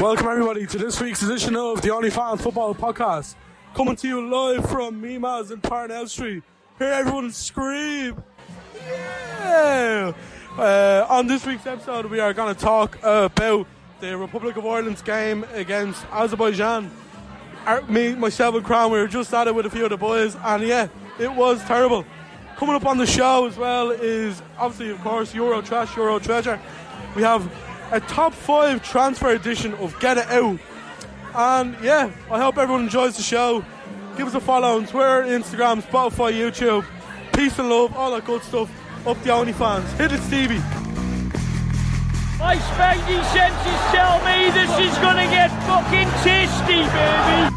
Welcome everybody to this week's edition of the OnlyFans Football Podcast. Coming to you live from Mema's in Parnell Street. Hear everyone scream. Yeah! Uh, on this week's episode we are going to talk about the Republic of Ireland's game against Azerbaijan. Our, me, myself and Crown, we were just at it with a few of the boys and yeah, it was terrible. Coming up on the show as well is obviously of course Euro Trash, Euro Treasure. We have a top five transfer edition of Get It Out. And yeah, I hope everyone enjoys the show. Give us a follow on Twitter, Instagram, Spotify, YouTube. Peace and love, all that good stuff. Up the OnlyFans. Hit it, Stevie. My spanky senses tell me this is gonna get fucking tasty, baby.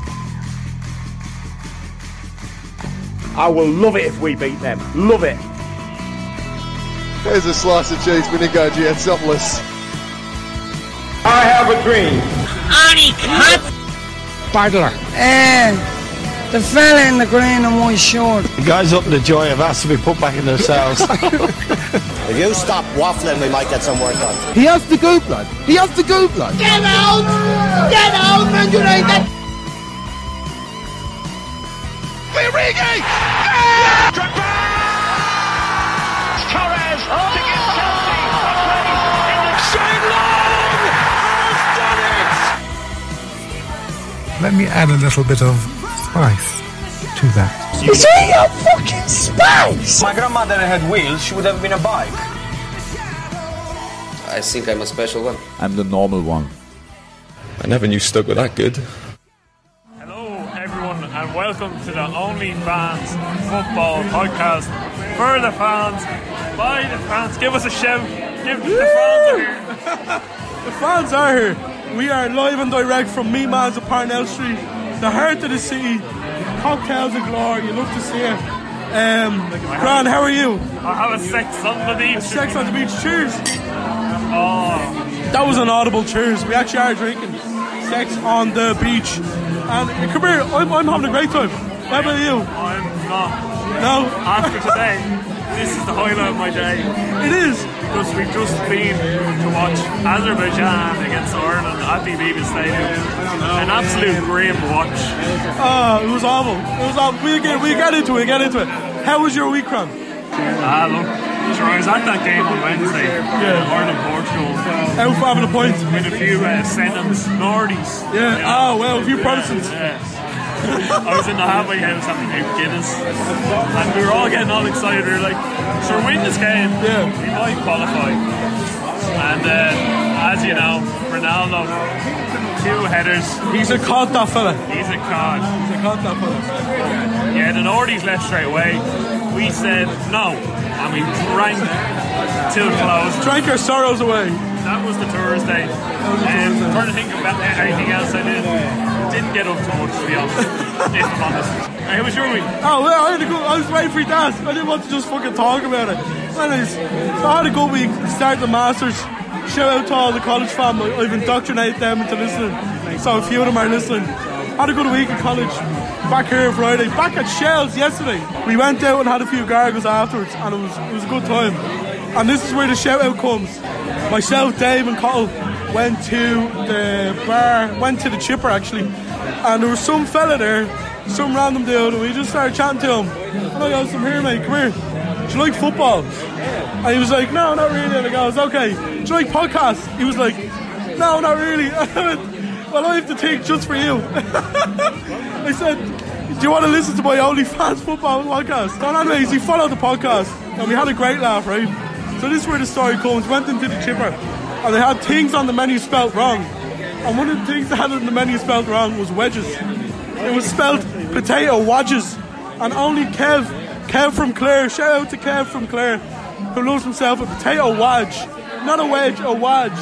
I will love it if we beat them. Love it. There's a slice of cheese when you go topless. I have a dream. Bardler. Eh, the fella in the green and white shirt. The guys up in the joy have asked to be put back in their cells. If you stop waffling, we might get some work done. He has the goop, blood. He has the goop, blood. Get out! Get out, Man United! Torres Let me add a little bit of spice to that. Is he your fucking spice? My grandmother had wheels, she would have been a bike. I think I'm a special one. I'm the normal one. I never knew Stoke were that good. Hello, everyone, and welcome to the OnlyFans Football Podcast. For the fans, by the fans, give us a shout. Give the fans a here. The fans are here. We are live and direct from Mema's at Parnell Street, the heart of the city. Cocktails and glory, you love to see it. Um, Gran, how are you? I have a sex on the beach. Sex on the beach, cheers. Oh, That was an audible cheers. We actually are drinking sex on the beach. And uh, come here, I'm, I'm having a great time. How about you? I'm not. No? After today, this is the highlight of my day. It is. Because we've just been to watch Azerbaijan against Ireland at the Aviva Stadium. An absolute grim watch. Oh, it was awful. It was awful. We'll get, we'll get into it, get into it. How was your week, Cram? Ah, look, sure, I was at that game on Wednesday. Yeah. Ireland Portugal. Out for having a point. With a few uh, Senums, Nordies. Yeah. Oh, well, a few Protestants. Yeah. I was in the halfway house having a Guinness, and we were all getting all excited. We were like, "Sure, win this game. Yeah. we might qualify." And uh, as you know, Ronaldo, two headers. He's a cod, that fella. He's a cod. He's a cod, that fella. Yeah, the Nordies left straight away. We said no, and we drank till close. Drank our sorrows away. That was the Thursday. And I'm trying to think about anything else I did. Didn't get up too much, to be honest. if I'm honest. How was your week? Oh, well, I had a good, I was waiting for to. I didn't want to just fucking talk about it. Anyways, so I had a good week. Start the Masters. Shout out to all the college family. I've indoctrinated them into listening. So a few of them are listening. Had a good week at college. Back here Friday. Back at Shels yesterday. We went out and had a few gargles afterwards and it was it was a good time. And this is where the shout out comes. Myself, Dave and Cottle went to the bar, went to the chipper actually. And there was some fella there, some random dude, and we just started chatting to him. And I goes, I'm here mate, come here. Do you like football? And he was like, no, not really. And I goes, okay. Do you like podcasts? He was like, no, not really. Well, I have to think just for you. I said, do you want to listen to my OnlyFans football podcast? So anyways, he followed the podcast and we had a great laugh, right? So this is where the story comes. Went into the chipper and they had things on the menu spelt wrong. And one of the things they had on the menu spelt wrong was wedges. It was spelt potato wedges. And only Kev, Kev from Clare, shout out to Kev from Clare, who loves himself a potato wedge. Not a wedge, a wedge.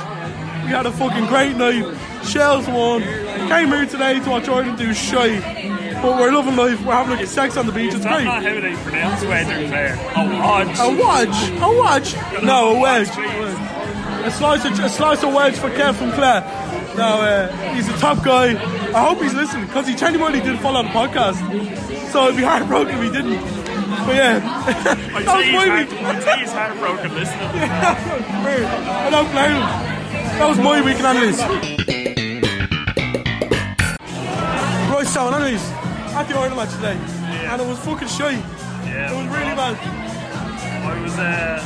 We had a fucking great night. Shels won. Came here today to watch Ireland do shy. But we're loving life. We're having like sex on the beach. It's that great. not how they pronounce wedge there? A wedge. A wedge? A wedge? No, a wedge. A slice of, a slice of wedge for Kev from Clare. No, uh, he's a top guy. I hope he's listening because he genuinely did follow the podcast. So I'd be heartbroken if he didn't. But yeah, I'd that was my week. I'd say he's heartbroken listening. Weird. I don't blame him. That was my week in analysis. Keystone, anyways, at the Ireland match today, Yeah. and it was fucking shy. Yeah, It was really bad. I was uh,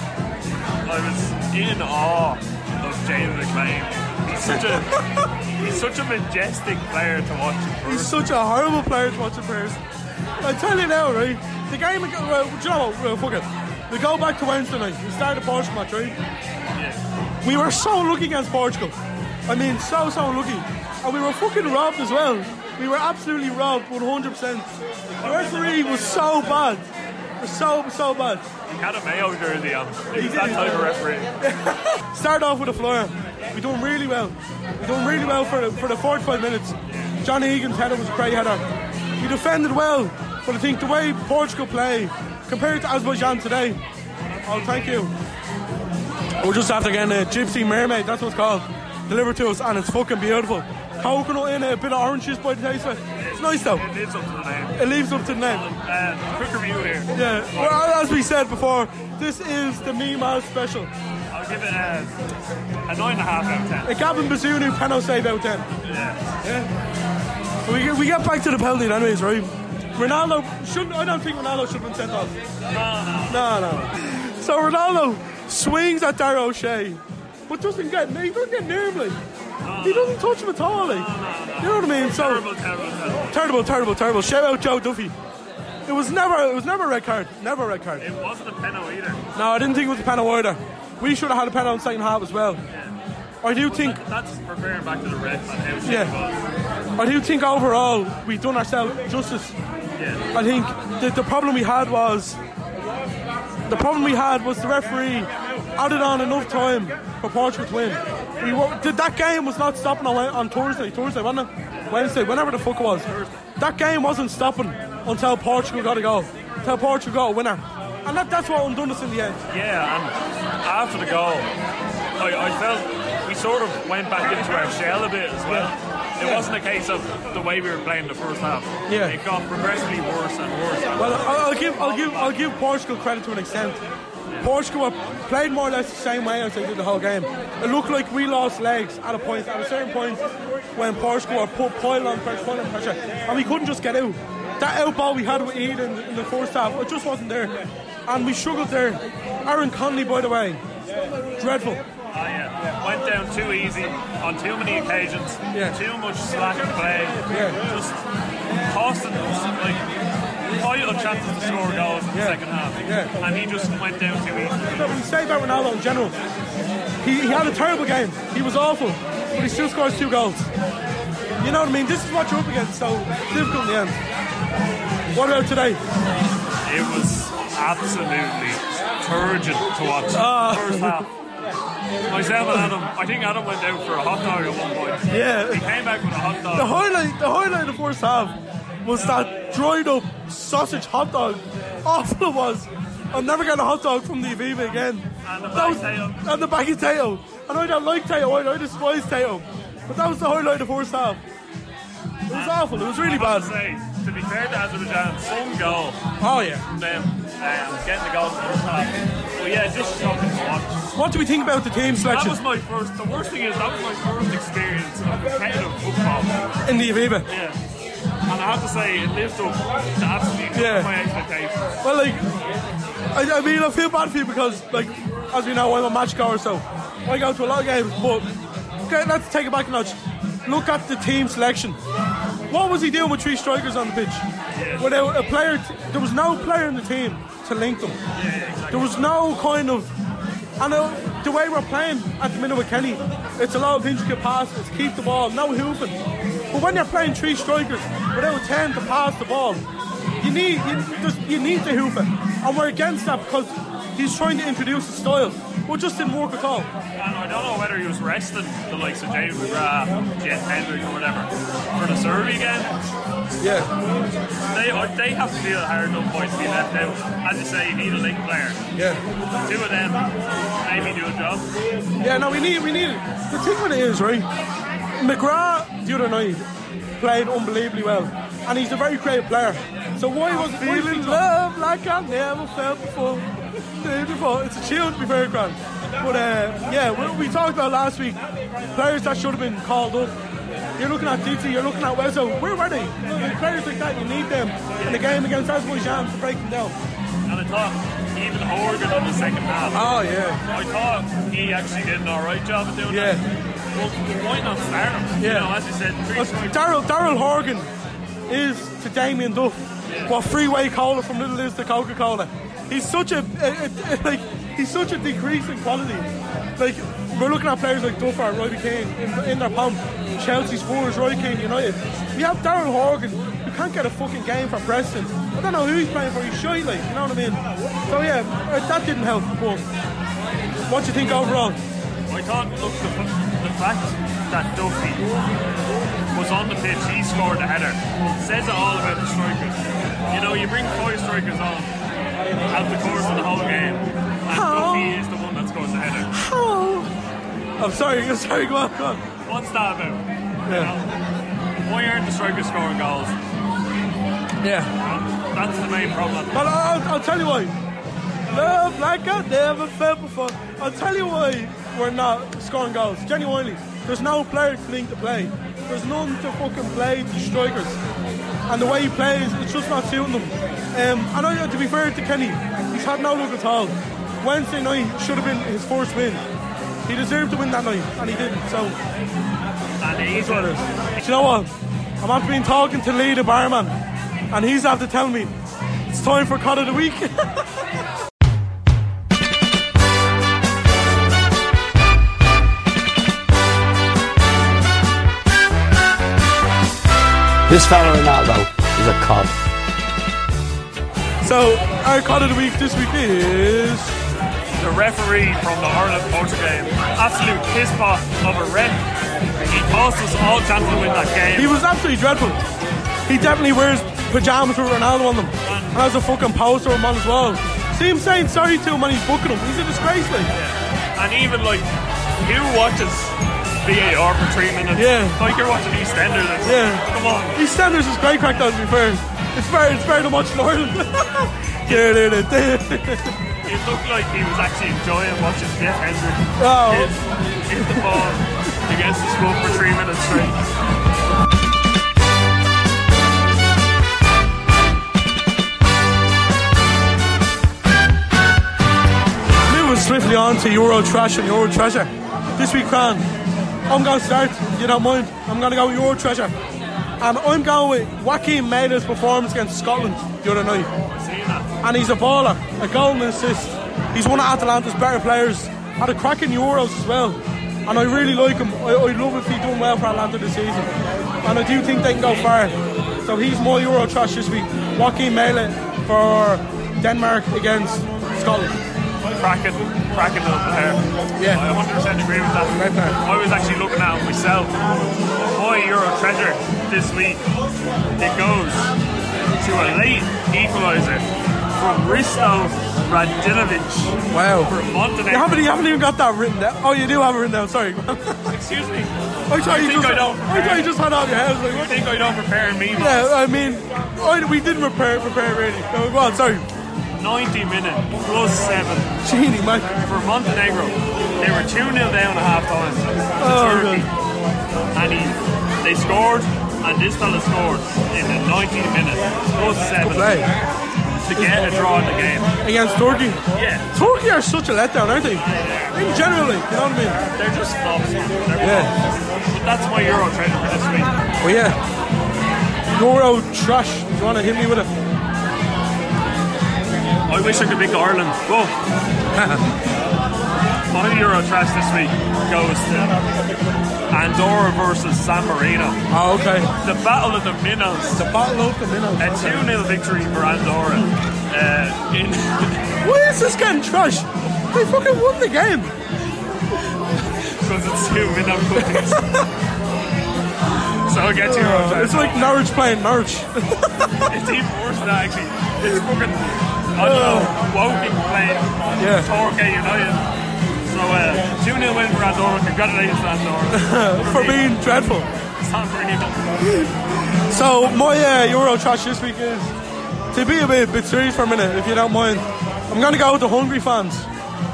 I was in awe of James McLean. He's such a he's such a majestic player to watch in He's such a horrible player to watch in person. I tell you now, right? The game, do you know what? Well, fuck it. We go back to Wednesday night. We started the Portugal match, right? Yeah. We were so lucky against Portugal. I mean, so, so lucky. And we were fucking robbed as well. We were absolutely robbed, 100%. The referee was so bad. Was so, so bad. He had a Mayo jersey on. He was that type of referee. Start off with a flyer. We done really well. We done really well for the, for the 45 minutes. Johnny Egan's header was a great header. We defended well, but I think the way Portugal play compared to Azerbaijan today. Oh, thank you. We're just after getting a Gypsy Mermaid, that's what it's called, delivered to us, and it's fucking beautiful. Coconut in it, a bit of orange juice by the taste of it. It's nice though. It lives up to the name. It leaves up to the name. Uh, quick review here. Yeah, well, as we said before, this is the Mema special. I'll give it a, a nine and a half out of ten. A Gavin Bazunu penalty save out 10. Yeah. We get, we get back to the penalty anyways, right? Ronaldo shouldn't. I don't think Ronaldo should have been sent off. No, no. No. So Ronaldo swings at Dara O'Shea, but doesn't get. He doesn't get. Like. He doesn't touch him at all. Like. You know what I mean? So Terrible, terrible, terrible. terrible, terrible, terrible. Shout out Joe Duffy. It was never. It was never a red card. Never a red card. It wasn't a penalty either. No, I didn't think it was a penalty either. We should have had a penalty in second half as well. I do think. That- That's referring back to the ref and how Yeah. I do think overall we've done ourselves justice. Yeah. I think the, the problem we had was the problem we had was the referee added on enough time for Portugal to win. We were, did that game was not stopping on, on Thursday, Thursday, wasn't it? Wednesday, whenever the fuck it was. That game wasn't stopping until Portugal got a goal, until Portugal got a winner, and that, that's what undone us in the end. Yeah, and after the goal, I, I felt we sort of went back into our shell a bit as well. It wasn't a case of the way we were playing the first half. Yeah. It got progressively worse and worse. Well, I'll give I'll give I'll give Portugal credit to an extent. Portugal were- played more or less the same way as they did the whole game. It looked like we lost legs at a point, at a certain point, when Portugal were put pile on pressure, pile on pressure, and we couldn't just get out. That out ball we had with Eden in the first half, it just wasn't there, and we struggled there. Aaron Connolly, by the way, dreadful. Oh, yeah. Went down too easy on too many occasions. Yeah. Too much slack play. Yeah. Just costing us like vital chances to score goals in the Yeah. second half. Yeah. And he just went down too easy. No, but we say about Ronaldo in general. He, he had a terrible game. He was awful, but he still scores two goals. You know what I mean? This is what you're up against, so difficult in the end. What about today? It was absolutely turgid to watch. Ah. First half. Myself and Adam, I think Adam went out for a hot dog at one point. Yeah. He came back with a hot dog. The highlight, the highlight of the first half was that dried up sausage hot dog. Awful it was. I'm never getting a hot dog from the Aviva again. And the baggy Teo. And the baggy Teo. And I don't like Teo, I, I despise Teo. But that was the highlight of the first half. It was awful, it was really I bad. to say, to be fair to Azerbaijan, some goal Oh yeah. from them um, getting the goal in the first half. But yeah, just shocking to watch. What do we think about the team selection? That was my first. The worst thing is that was my first experience of competitive football. in the Aviva? Yeah, and I have to say it lived up to absolutely Yeah. my expectations. Well, like, I, I mean, I feel bad for you because, like, as we know, I'm a match goer, so I go to a lot of games. But okay, let's take it back a notch. Look at the team selection. What was he doing with three strikers on the pitch? Without a player, t- there was no player in the team to link them. There was no kind of, and uh, the way we're playing at the minute with Kenny, it's a lot of intricate passes, keep the ball, no hoofing. But when you're playing three strikers without ten to pass the ball, you need you, there's- you need to hoof it, and we're against that because he's trying to introduce a style, but just didn't work at all. And I don't know whether he was resting the likes of James McGrath, uh, Jeff Hendrick, or whatever for the Serbia game. Yeah, They are, they have to feel hard enough points to be left out. As you say, you need a link player. yeah, Two of them maybe do a job. yeah. No, we need we need it. The thing with it is right. McGrath the other night played unbelievably well, and he's a very great player. So why was feeling love like I never felt before? Before it's a chill to be very grand. But uh, yeah, we, we talked about last week players that should have been called up. You're looking at DT, you're looking at Wezo. Where were they? Like, players like that, you need them in the game against Azerbaijan to break them down. And I thought even Horgan in the second half. Oh, yeah. I thought he actually did an alright job of doing Yeah. that. Well, why not him? You Yeah. know, as you said, Daryl Daryl Horgan is to Damien Duff what Freeway Cola from Lidl is to Coca Cola. He's such a, a, a- like he's such a decrease in quality. Like we're looking at players like Duff or Robbie Keane in, in their pomp. Chelsea Spurs, Roy Keane, United. We have Daryl Horgan. You can't get a fucking game for Preston. I don't know who he's playing for. He's shy, like you know what I mean. So yeah, uh, that didn't help. But what do you think overall? I thought, look, the fact that Duffy uh, was on the pitch, he scored the header, says it all about the strikers. You know, you bring five strikers on out the course of the whole game, and Duffy is the one that scores the header. How? I'm sorry. I'm sorry. Go on. Go on. What's that about? You Yeah. know, why aren't the strikers scoring goals? Yeah. That's the main problem. But I'll, I'll tell you why. Love like I never felt before. I'll tell you why we're not scoring goals. Genuinely. There's no player link to play. There's none to fucking play the strikers. And the way he plays, it's just not suiting them. Um, and I, to be fair to Kenny, he's had no luck at all. Wednesday night should have been his first win. He deserved to win that night, and he didn't. So, And he's what it is. Do you know what? I'm after been talking to Lee, the barman, and he's after telling me it's time for cut of the week. This fella Ronaldo is a cod. so, our cut of the week this week is. the referee from the Ireland Portugal game. Absolute piss pot of a ref. He cost us all chance to win that game. He was absolutely dreadful. He definitely wears pajamas with Ronaldo on them. And has a fucking poster of him on as well. See him saying sorry to him when he's booking him. He's a disgrace, like. And even like, who watches VAR for three minutes? Yeah. Like you're watching EastEnders. It's, Yeah. Come on. EastEnders is great crack though, to be fair. It's better, it's better than watching Ireland. It looked like he was actually enjoying watching Jeff Hendrick Oh. hit, hit the ball against the scope for three minutes straight. Moving swiftly on to Euro Trash and Euro Treasure. This week, Fran, I'm going to start, if you don't mind. I'm going to go with Euro Treasure. And I'm going with Joakim Mæhle's performance against Scotland the other night. And he's a baller, a goal and assist. He's one of Atalanta's better players. Had a crack in Euros as well. And I really like him. I, I love if he's doing well for Atalanta this season. And I do think they can go far. So he's my Euro trash this week. Joakim Mæhle for Denmark against Scotland. Cracking, cracking little player. Yeah. I 100% agree with that. I was actually looking at it myself. My Euro treasure this week, it goes to a late equaliser from Risto Radinovic Wow. for Montenegro. You haven't, you haven't even got that written down. Oh, you do have it written down. Sorry. Excuse me. Oh, I thought you just. I don't oh, I thought you just had on your head. Like, I what? think I don't prepare me. Yeah, I mean, I, we didn't prepare, prepare really. Go go on, sorry. 90 minute plus 7 Genie, man. for Montenegro. They were 2 0 down at half time Oh, Turkey. And he, they scored, and this fella scored in the 90th minute plus 7 Play. to get a draw in the game. Against Turkey. Yeah, Turkey are such a letdown, aren't they? In general, like, you know what I mean? they're just flops. They're Yeah. flops. But that's my Euro treasure for this week. Oh, yeah. Euro trash. Do you want to hit me with it? I wish I could pick Ireland. Whoa. My Euro trash this week goes to Andorra versus San Marino. Oh, okay. The Battle of the Minnows. The battle of the minnows. A 2 0 victory for Andorra. Uh, in Why is this getting trash? They fucking won the game. because it's two minnow cookies. so I'll get to Euro trash. It's like Norwich playing Norwich. It's even worse than that, actually. It's fucking, I don't know, Woking playing Yeah. Torquay United. So, uh, 2 0 win for Andorra. Congratulations, Andorra. for being dreadful. So my uh, Euro trash this week is to be a bit, bit serious for a minute, if you don't mind. I'm gonna go with the Hungary fans.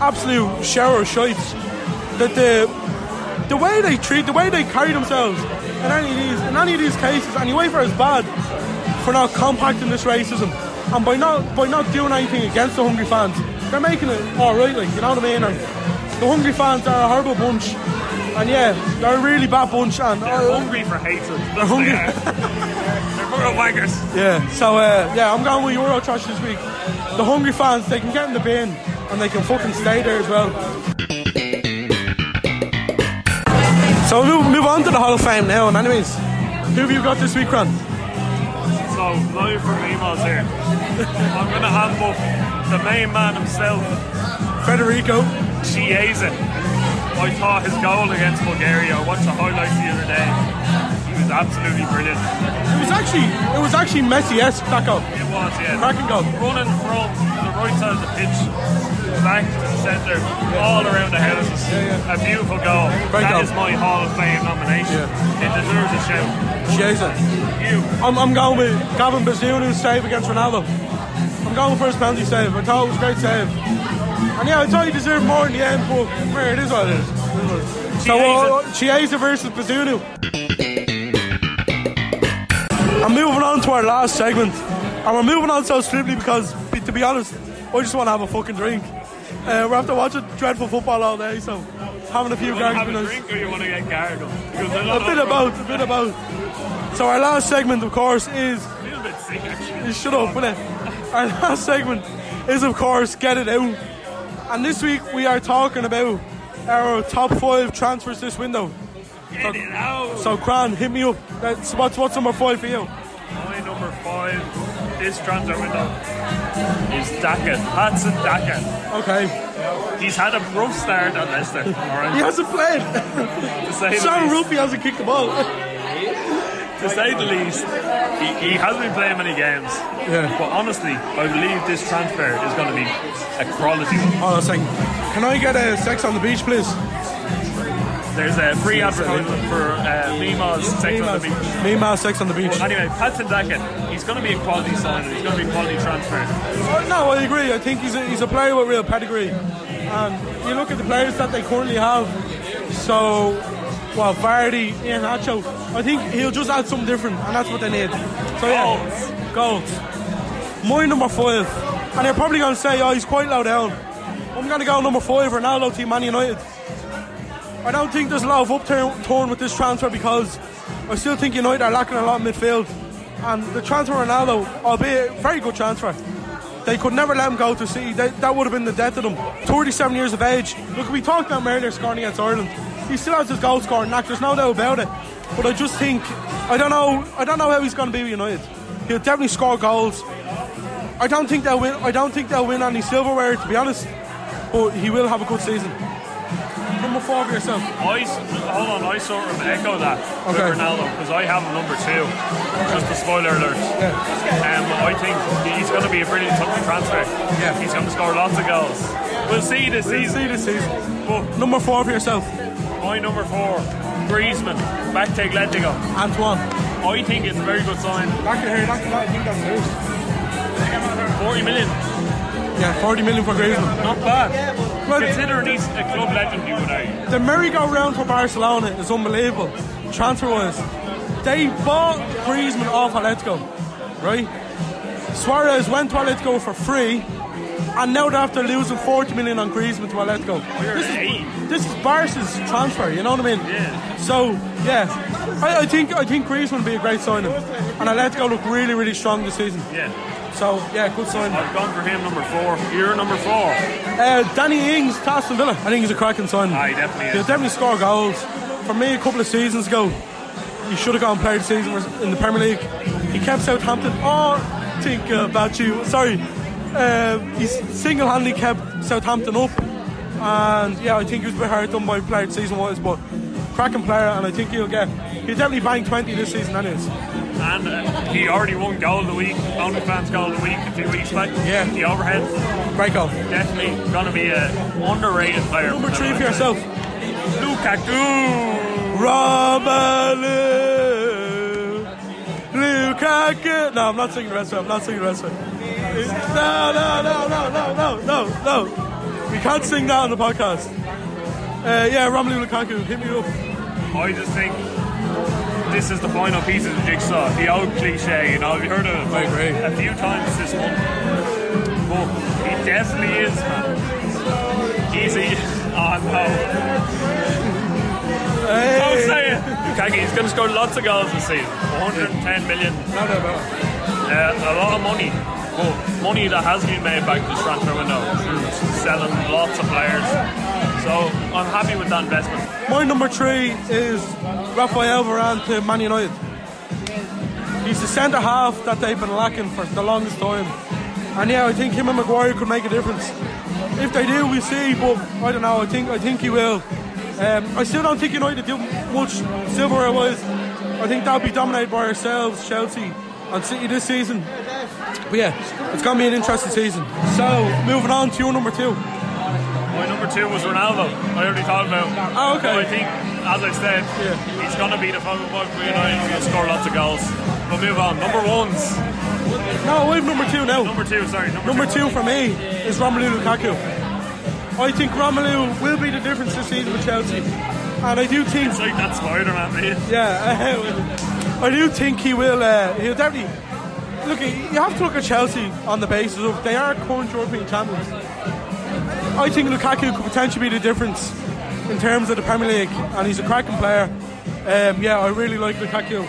Absolute shower of shites. That the the way they treat, the way they carry themselves in any of these, in any of these cases, and UEFA is bad for not compacting this racism, and by not by not doing anything against the Hungary fans, they're making it all right. Like you know what I mean? The Hungary fans are a horrible bunch, and yeah, they're a really bad bunch, and They're uh, hungry for hatred. They're hungry. They're fucking wankers. Yeah, so uh, yeah, I'm going with Euro Trash this week. The Hungary fans, they can get in the bin and they can fucking stay there as well. So we'll move, move on to the Hall of Fame now. And anyways, who have you got this week, Ron? So, live from emails here. I'm going to hand up the main man himself, Federico. Chiesa. I thought his goal against Bulgaria, I watched the highlights the other day. He was absolutely brilliant. It was actually it was actually Messi-esque that goal. It was, yeah. Cracking goal. Running from the right side of the pitch back to the centre, all around the houses. A beautiful goal. Great That goal. is my Hall of Fame nomination. It deserves a shout. Chiesa. You. I'm, I'm going with Gavin Bazunu's save against Ronaldo. I'm going for his penalty save. I thought it was a great save. And yeah, I thought he deserved more in the end, but where it is what it is. So uh, Chiesa versus Bazunu. I'm moving on to our last segment. And we're moving on so swiftly because, be- to be honest, I just want to have a fucking drink. Uh, we're after watching dreadful football all day, so having a few to have a drink or you want to get gargled? Because I A bit about, a bit about. So our last segment, of course, is A little bit sick, actually. you shut up, will Our last segment is, of course, Get It Out. And this week we are talking about our top five transfers this window. Get it out. So, Cran, hit me up. That's, what's, what's number five for you? My number five this transfer window is Daka. Patson Daka. Okay. He's had a rough start at Leicester, He hasn't played. To say the Sean. Ruffy hasn't kicked the ball. To say the least, he, he hasn't been playing many games. Yeah. But honestly, I believe this transfer is going to be a quality one. Hold on a second. Can I get a sex on the beach, please? There's a free advertisement for uh, Mema's Sex on the Beach. Me, Ma, sex on the beach. Anyway, Patson Daka, he's going to be a quality signing. He's going to be a quality transfer. Oh, no, I agree. I think he's a, he's a player with real pedigree. And you look at the players that they currently have. So, well, Vardy, Iheanacho. I think he'll just add something different, and that's what they need. So yeah, goals. My number five, and they're probably going to say, "Oh, he's quite low down." I'm going to go number five, Ronaldo to Man United. I don't think there's a lot of upturn with this transfer because I still think United are lacking a lot in midfield. And the transfer Ronaldo, albeit a very good transfer, they could never let him go to City. They, that would have been the death of them. 37 years of age. Look, we talked about him earlier scoring against Ireland. He still has his goal scoring knack. There's no doubt about it. But I just think I don't know. I don't know how he's going to be with United. He'll definitely score goals. I don't think they'll win. I don't think they'll win any silverware, to be honest. But he will have a good season. Number four for yourself. I, hold on, I sort of echo that Okay. with Ronaldo because I have him number two. Just a spoiler alert. Um, I think he's going to be a brilliant transfer. Yeah. He's going to score lots of goals. We'll see this We'll season. see this season. But Number four for yourself. my number four, Griezmann, back to Atletico. Antoine. I think it's a very good sign. Back to here. That's, I think that's news. 40 million, Yeah, 40 million for Griezmann. not bad. Well, Considering he's a club legend, you would the merry-go-round for Barcelona is unbelievable, transfer-wise. They bought Griezmann off Atletico, right? Suarez went to Atletico for free, and now they're after losing 40 million on Griezmann to Atletico. We're This is, eight. this is Barca's transfer, you know what I mean? Yeah. So, yeah, I, I think I think Griezmann will be a great signing, and Atletico look really, really strong this season. Yeah. So, yeah, good signing. I've gone for him number four. You're number four. Uh, Danny Ings, to Aston Villa. I think he's a cracking signing. Aye, definitely is. He'll definitely score goals. For me, a couple of seasons ago, he should have gone player of the season in the Premier League. He kept Southampton. Oh, think about you. Sorry. Uh, he's single-handedly kept Southampton up. And yeah, I think he was a bit hard done by player of the season wise, but cracking player, and I think he'll get. He'll definitely bang 20 this season, anyways. And uh, he already won goal of the week, OnlyFans goal of the week a few weeks back. Yeah. The overhead, Great goal. definitely going to be a underrated player. Number three for yourself. Lukaku. Romelu Lukaku. No, I'm not singing the rest of it. I'm not singing the rest of it. No, no, no, no, no, no, no, no. We can't sing that on the podcast. Uh, yeah, Romelu Lukaku, hit me up. I just think this is the final piece of the jigsaw. The old cliche, you know, I've heard of it I agree. a few times this month. But he definitely is, man. He's a. Oh no. Don't Hey. say it. Lukaku, he's going to score lots of goals this season. 110 million. No, no, no. Uh, a lot of money. But money that has been made back this transfer window through selling lots of players. So I'm happy with that investment. My number three is Rafael Varane to Man United. He's the centre half that they've been lacking for the longest time. And yeah, I think him and Maguire could make a difference. If they do, we see, but I don't know, I think I think he will. Um, I still don't think United do much silverware wise. I think that'll be dominated by ourselves, Chelsea and City this season. But yeah, it's gonna be an interesting season. So moving on to your number two. My number two was Ronaldo. I already talked about. Oh, okay. I think, as I said, he's going to be the focal point for United. He's going to score lots of goals. But move on. Number ones. No, we have number two now. Number two, sorry. Number, Number two for me is Romelu Lukaku. I think Romelu will be the difference this season with Chelsea. And I do think, It's like that Spider-Man meme. yeah, I do think he will, uh, he'll definitely, look, you have to look at Chelsea on the basis of they are current European champions. I think Lukaku could potentially be the difference in terms of the Premier League, and he's a cracking player. Um, yeah, I really like Lukaku.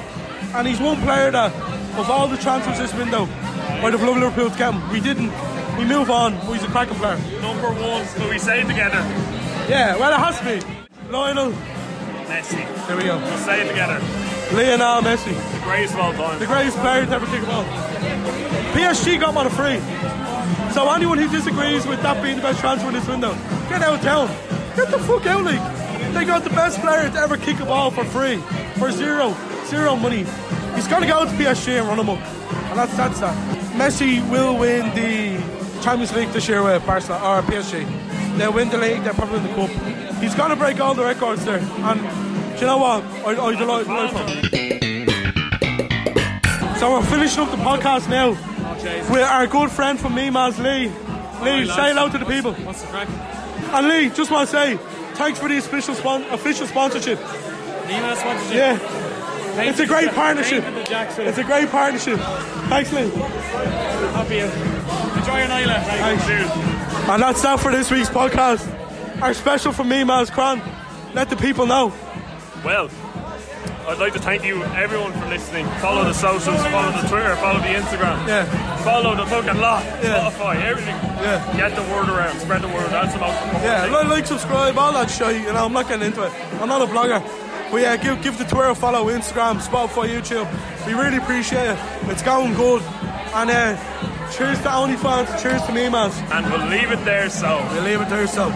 And he's one player that, of all the transfers this window, I'd have loved Liverpool to get him. We didn't. We move on, but he's a cracking player. Number one. So we say it together. Yeah, well, it has to be. Lionel, Messi. there we go. We'll say it together. Lionel Messi, The greatest of all time. the greatest player to ever kick a ball. PSG got him on a free. So anyone who disagrees with that being the best transfer in this window, get out of town. Get the fuck out, league. They got the best player to ever kick a ball for free, for zero, zero money. He's going to go to PSG and run him up, and that's that's that. Messi will win the Champions League this year with Barcelona or PSG. They'll win the league. They'll probably win the cup. He's going to break all the records there, and do you know what? I, I delight, delight. So we're finishing up the podcast now with our good friend from Mema's, Lee. Lee, say hello to the people. What's the crack? And Lee, just want to say, thanks for the official, spon- official sponsorship. Nina sponsorship. Yeah, it's a great partnership. It's a great partnership. Thanks, Lee. Happy. Enjoy your night, lad. Thanks. Cheers. And that's that for this week's podcast. Our special from Mema's Cran. Let the people know. Well, I'd like to thank you, everyone, for listening. Follow the socials, follow the Twitter, follow the Instagram. Yeah. Follow the fucking lot. Yeah. Spotify, everything. Yeah. Get the word around, spread the word. That's the most important Yeah, thing. like, like, subscribe, all that shit. You know, I'm not getting into it. I'm not a blogger. But yeah, give give the Twitter a follow, Instagram, Spotify, YouTube. We really appreciate it. It's going good. And uh, cheers to OnlyFans, cheers to Mema's. And we'll leave it there, so. We'll leave it there, so.